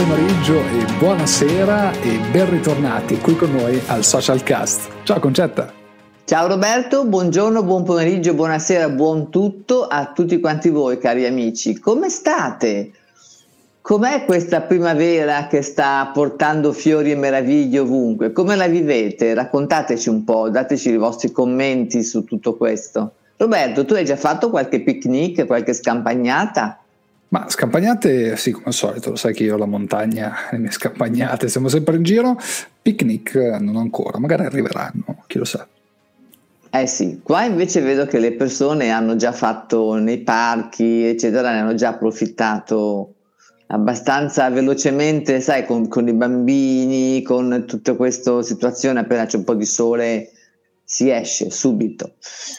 pomeriggio e buonasera e ben ritornati qui con noi al Social Cast. Ciao Concetta. Ciao Roberto, buongiorno, buon pomeriggio, buonasera, buon tutto a tutti quanti voi cari amici. Come state? Com'è questa primavera che sta portando fiori e meraviglie ovunque? Come la vivete? Raccontateci un po', dateci i vostri commenti su tutto questo. Roberto, tu hai già fatto qualche picnic, qualche scampagnata? Ma scampagnate, sì, come al solito, lo sai che io la montagna, le mie scampagnate, siamo sempre in giro. Picnic non ancora, magari arriveranno, chi lo sa. Eh sì, qua invece vedo che le persone hanno già fatto nei parchi, eccetera, ne hanno già approfittato abbastanza velocemente, sai, con, con i bambini, con tutta questa situazione, appena c'è un po' di sole si esce subito.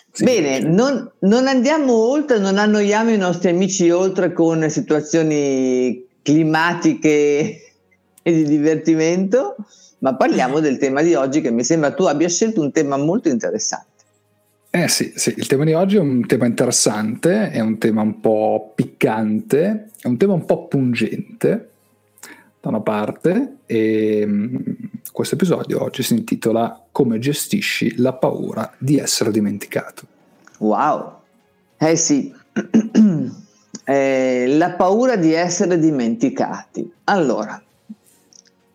Sì, Bene, non, non, andiamo oltre, non annoiamo i nostri amici oltre con situazioni climatiche e di divertimento, ma parliamo del tema di oggi che mi sembra tu abbia scelto un tema molto interessante. Eh sì, sì, il tema di oggi è un tema interessante, è un tema un po' piccante, è un tema un po' pungente da una parte e mm, questo episodio oggi si intitola Come gestisci la paura di essere dimenticato. Wow, eh sì, eh, la paura di essere dimenticati. Allora,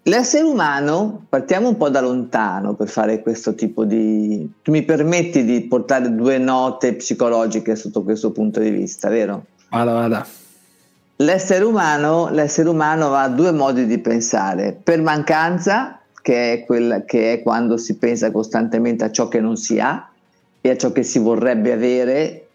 l'essere umano, partiamo un po' da lontano per fare questo tipo di... Tu mi permetti di portare due note psicologiche sotto questo punto di vista, vero? Vada, vada. L'essere umano, l'essere umano ha due modi di pensare, per mancanza, che è, quella, che è quando si pensa costantemente a ciò che non si ha e a ciò che si vorrebbe avere,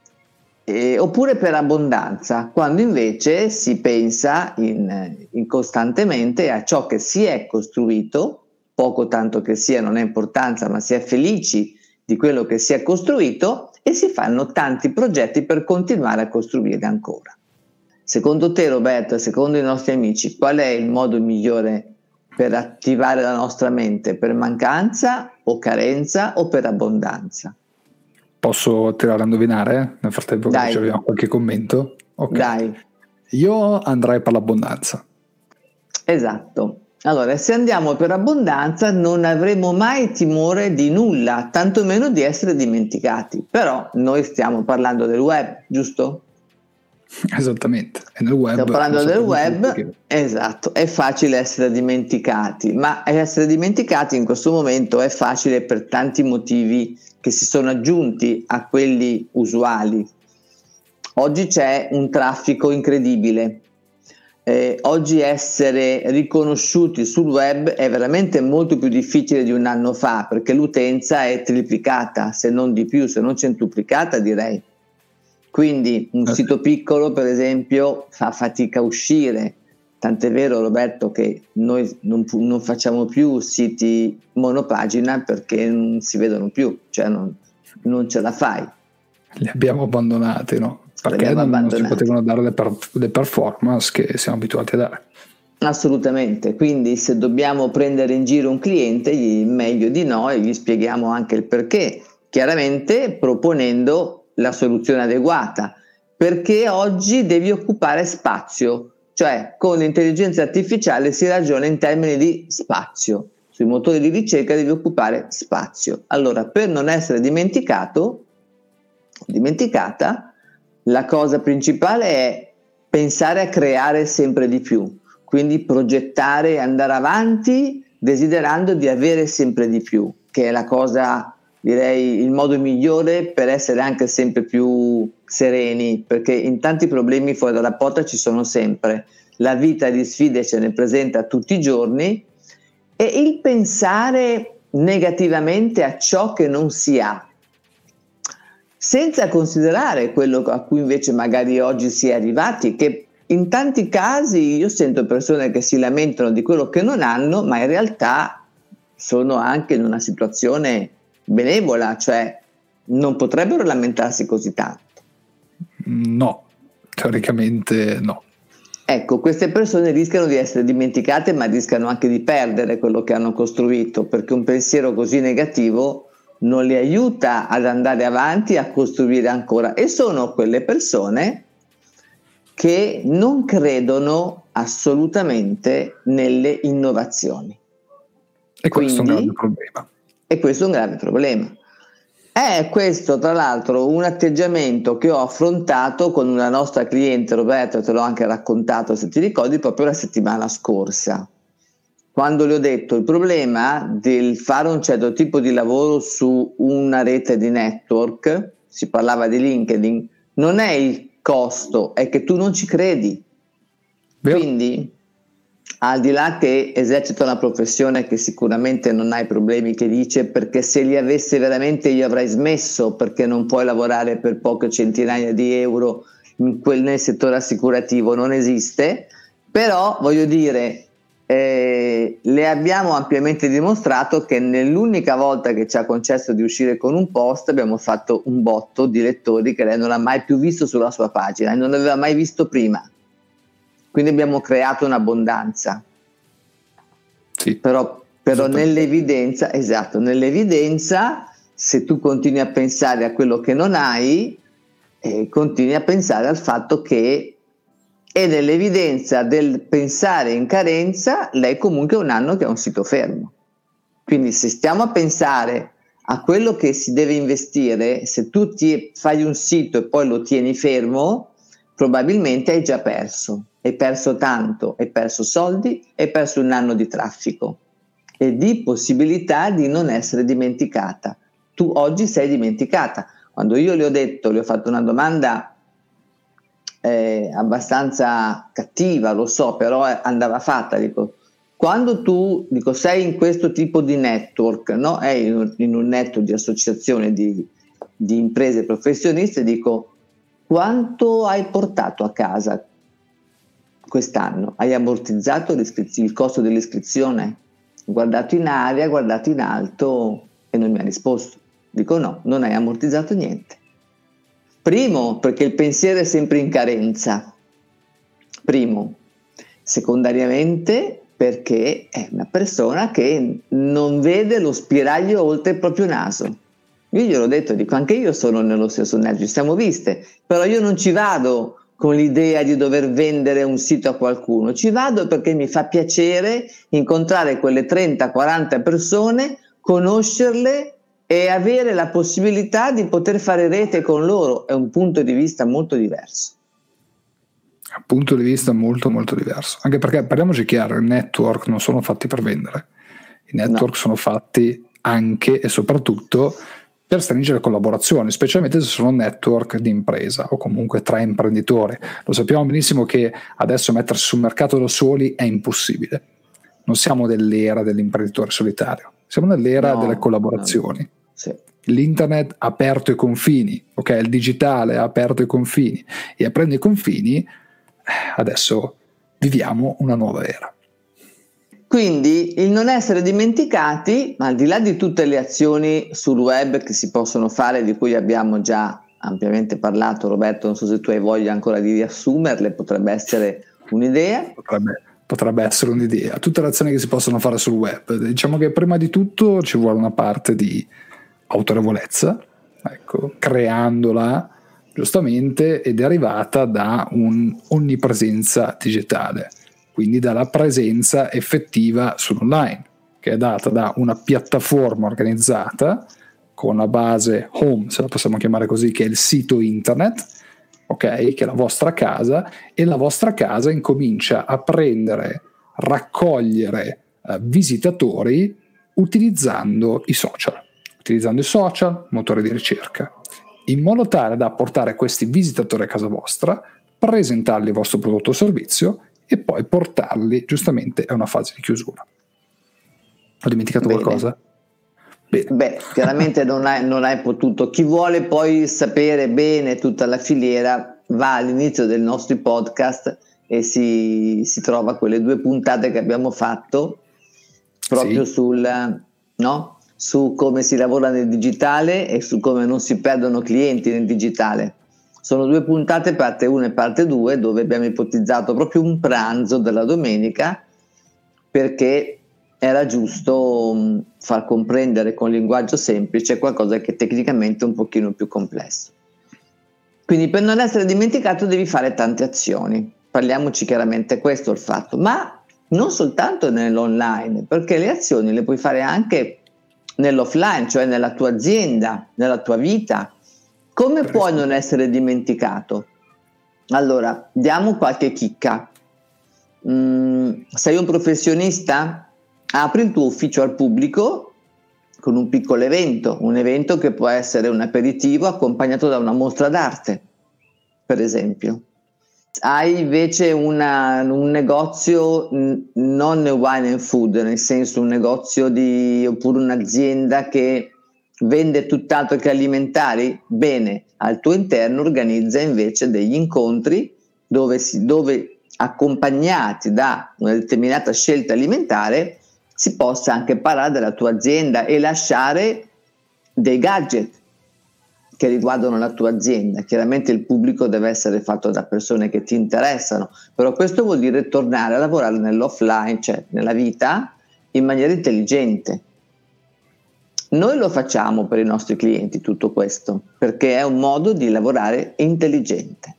eh, oppure per abbondanza, quando invece si pensa in, in costantemente a ciò che si è costruito, poco tanto che sia, non ha importanza, ma si è felici di quello che si è costruito e si fanno tanti progetti per continuare a costruire ancora. Secondo te Roberto, secondo i nostri amici, qual è il modo migliore per attivare la nostra mente? Per mancanza o carenza o per abbondanza? Posso tirare a indovinare nel frattempo che riceviamo qualche commento? Okay. Dai. Io andrei per l'abbondanza. Esatto. Allora, se andiamo per abbondanza non avremo mai timore di nulla, tantomeno di essere dimenticati. Però noi stiamo parlando del web, giusto? Esattamente, e nel web. Stiamo parlando del web, che... esatto, è facile essere dimenticati, ma essere dimenticati in questo momento è facile per tanti motivi che si sono aggiunti a quelli usuali. Oggi c'è un traffico incredibile. Eh, oggi essere riconosciuti sul web è veramente molto più difficile di un anno fa perché l'utenza è triplicata, se non di più, se non centuplicata direi. Quindi un okay. sito piccolo, per esempio, fa fatica a uscire. Tant'è vero, Roberto, che noi non, non, facciamo più siti monopagina perché non si vedono più, cioè non, non ce la fai. Li abbiamo abbandonati, no? Perché non, non, si potevano dare le, per, le performance che siamo abituati a dare. Assolutamente, quindi se dobbiamo prendere in giro un cliente, meglio di no e gli spieghiamo anche il perché, chiaramente proponendo la soluzione adeguata, perché oggi devi occupare spazio, cioè con l'intelligenza artificiale si ragiona in termini di spazio. Sui motori di ricerca devi occupare spazio. Allora, per non essere dimenticato, dimenticata, la cosa principale è pensare a creare sempre di più, quindi progettare e andare avanti desiderando di avere sempre di più, che è la cosa direi il modo migliore per essere anche sempre più sereni, perché in tanti problemi fuori dalla porta ci sono sempre. La vita di sfide ce ne presenta tutti i giorni e il pensare negativamente a ciò che non si ha, senza considerare quello a cui invece magari oggi si è arrivati, che in tanti casi io sento persone che si lamentano di quello che non hanno, ma in realtà sono anche in una situazione benevola, cioè non potrebbero lamentarsi così tanto. No, teoricamente no. Ecco, queste persone rischiano di essere dimenticate, ma rischiano anche di perdere quello che hanno costruito, perché un pensiero così negativo non li aiuta ad andare avanti, a costruire ancora. E sono quelle persone che non credono assolutamente nelle innovazioni. E questo Quindi, è un grave problema. E questo è un grave problema. È questo, tra l'altro, un atteggiamento che ho affrontato con una nostra cliente, Roberto, te l'ho anche raccontato se ti ricordi, proprio la settimana scorsa. Quando le ho detto il problema del fare un certo tipo di lavoro su una rete di network, si parlava di LinkedIn, non è il costo, è che tu non ci credi. Vero. Quindi al di là che esercita una professione che sicuramente non ha i problemi che dice, perché se li avesse veramente io avrei smesso, perché non puoi lavorare per poche centinaia di euro quel, nel settore assicurativo, non esiste, però voglio dire, eh, le abbiamo ampiamente dimostrato che nell'unica volta che ci ha concesso di uscire con un post abbiamo fatto un botto di lettori che lei non ha mai più visto sulla sua pagina e non aveva mai visto prima. Quindi abbiamo creato un'abbondanza. Sì. Però, però nell'evidenza, esatto, nell'evidenza, se tu continui a pensare a quello che non hai, eh, continui a pensare al fatto che e nell'evidenza del pensare in carenza, lei comunque è un anno che ha un sito fermo. Quindi se stiamo a pensare a quello che si deve investire, se tu ti fai un sito e poi lo tieni fermo, probabilmente hai già perso hai perso tanto, hai perso soldi, hai perso un anno di traffico e di possibilità di non essere dimenticata. Tu oggi sei dimenticata. Quando io le ho detto, le ho fatto una domanda eh, abbastanza cattiva, lo so, però andava fatta, dico, quando tu dico, sei in questo tipo di network, no? è in, in un network di associazione di, di imprese professioniste, dico, quanto hai portato a casa? Quest'anno? Hai ammortizzato il costo dell'iscrizione? Guardato in aria, guardato in alto e non mi ha risposto. Dico no, non hai ammortizzato niente. Primo, perché il pensiero è sempre in carenza. Primo. Secondariamente, perché è una persona che non vede lo spiraglio oltre il proprio naso. Io gliel'ho detto, dico, anche io sono nello stesso nervo, ci siamo viste, però io non ci vado con l'idea di dover vendere un sito a qualcuno, ci vado perché mi fa piacere incontrare quelle 30-40 persone, conoscerle e avere la possibilità di poter fare rete con loro. È un punto di vista molto diverso. Un punto di vista molto molto diverso, anche perché parliamoci chiaro, i network non sono fatti per vendere, i network no. sono fatti anche e soprattutto per stringere collaborazioni, specialmente se sono network di impresa o comunque tra imprenditori. Lo sappiamo benissimo che adesso mettersi sul mercato da soli è impossibile. Non siamo nell'era dell'imprenditore solitario, siamo nell'era no, delle collaborazioni. Sì. L'internet ha aperto i confini, ok? Il digitale ha aperto i confini e aprendo i confini eh, adesso viviamo una nuova era. Quindi il non essere dimenticati, al di là di tutte le azioni sul web che si possono fare, di cui abbiamo già ampiamente parlato, Roberto, non so se tu hai voglia ancora di riassumerle, potrebbe essere un'idea. Potrebbe, potrebbe essere un'idea. Tutte le azioni che si possono fare sul web. Diciamo che prima di tutto ci vuole una parte di autorevolezza, ecco, creandola giustamente ed è arrivata da un'onnipresenza digitale quindi dalla presenza effettiva sull'online, che è data da una piattaforma organizzata con la base home, se la possiamo chiamare così, che è il sito internet, ok, che è la vostra casa, e la vostra casa incomincia a prendere, raccogliere eh, visitatori utilizzando i social, utilizzando i social, motore di ricerca, in modo tale da portare questi visitatori a casa vostra, presentargli il vostro prodotto o servizio e poi portarli giustamente a una fase di chiusura. Ho dimenticato Bene. qualcosa? Bene. Beh, chiaramente non hai, non hai, potuto. Chi vuole poi sapere bene tutta la filiera va all'inizio dei nostri podcast e si, si trova quelle due puntate che abbiamo fatto proprio sì. sul, no? su come si lavora nel digitale e su come non si perdono clienti nel digitale. Sono due puntate, parte 1 e parte 2, dove abbiamo ipotizzato proprio un pranzo della domenica perché era giusto mm, far comprendere con linguaggio semplice qualcosa che tecnicamente è un pochino più complesso. Quindi per non essere dimenticato devi fare tante azioni. Parliamoci chiaramente questo è il fatto, ma non soltanto nell'online, perché le azioni le puoi fare anche nell'offline, cioè nella tua azienda, nella tua vita. Come puoi non essere dimenticato? Allora, diamo qualche chicca. Mm, sei un professionista? Apri il tuo ufficio al pubblico con un piccolo evento, un evento che può essere un aperitivo accompagnato da una mostra d'arte, per esempio. Hai invece una, un negozio non wine and food, nel senso un negozio di, oppure un'azienda che vende tutt'altro che alimentari? Bene, al tuo interno organizza invece degli incontri dove, si, dove accompagnati da una determinata scelta alimentare si possa anche parlare della tua azienda e lasciare dei gadget che riguardano la tua azienda. Chiaramente il pubblico deve essere fatto da persone che ti interessano, però questo vuol dire tornare a lavorare nell'offline, cioè nella vita, in maniera intelligente. Noi lo facciamo per i nostri clienti tutto questo, perché è un modo di lavorare intelligente.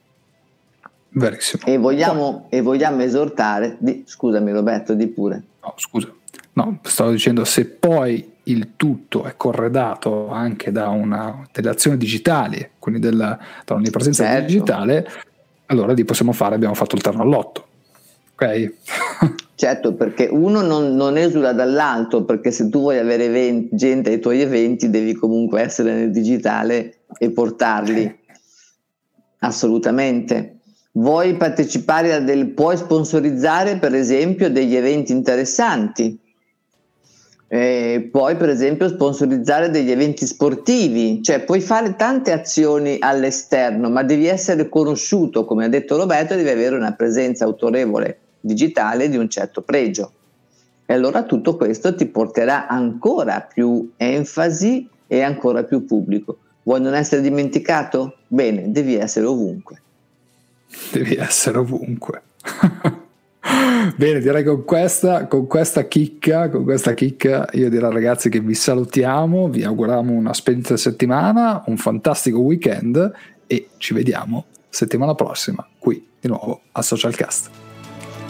Verissimo. E vogliamo, e vogliamo esortare, di, scusami Roberto, di pure. No, scusa. No, stavo dicendo se poi il tutto è corredato anche da una, delle azioni digitali, quindi della, da un'onnipresenza certo. digitale, allora lì possiamo fare, abbiamo fatto il terno all'otto. Certo, perché uno non, non, esula dall'altro, perché se tu vuoi avere eventi, gente ai tuoi eventi devi comunque essere nel digitale e portarli. Assolutamente. Vuoi partecipare a del, puoi sponsorizzare per esempio degli eventi interessanti eh, puoi per esempio sponsorizzare degli eventi sportivi, cioè puoi fare tante azioni all'esterno, ma devi essere conosciuto, come ha detto Roberto, devi avere una presenza autorevole digitale di un certo pregio. E allora tutto questo ti porterà ancora più enfasi e ancora più pubblico. Vuoi non essere dimenticato? Bene, devi essere ovunque. Devi essere ovunque. Bene, direi con questa, con questa chicca, con questa chicca, io direi ragazzi che vi salutiamo, vi auguriamo una splendida settimana, un fantastico weekend e ci vediamo settimana prossima qui di nuovo a Socialcast.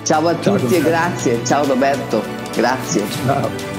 Ciao a Ciao tutti e grazie. Ciao Roberto, grazie. Ciao.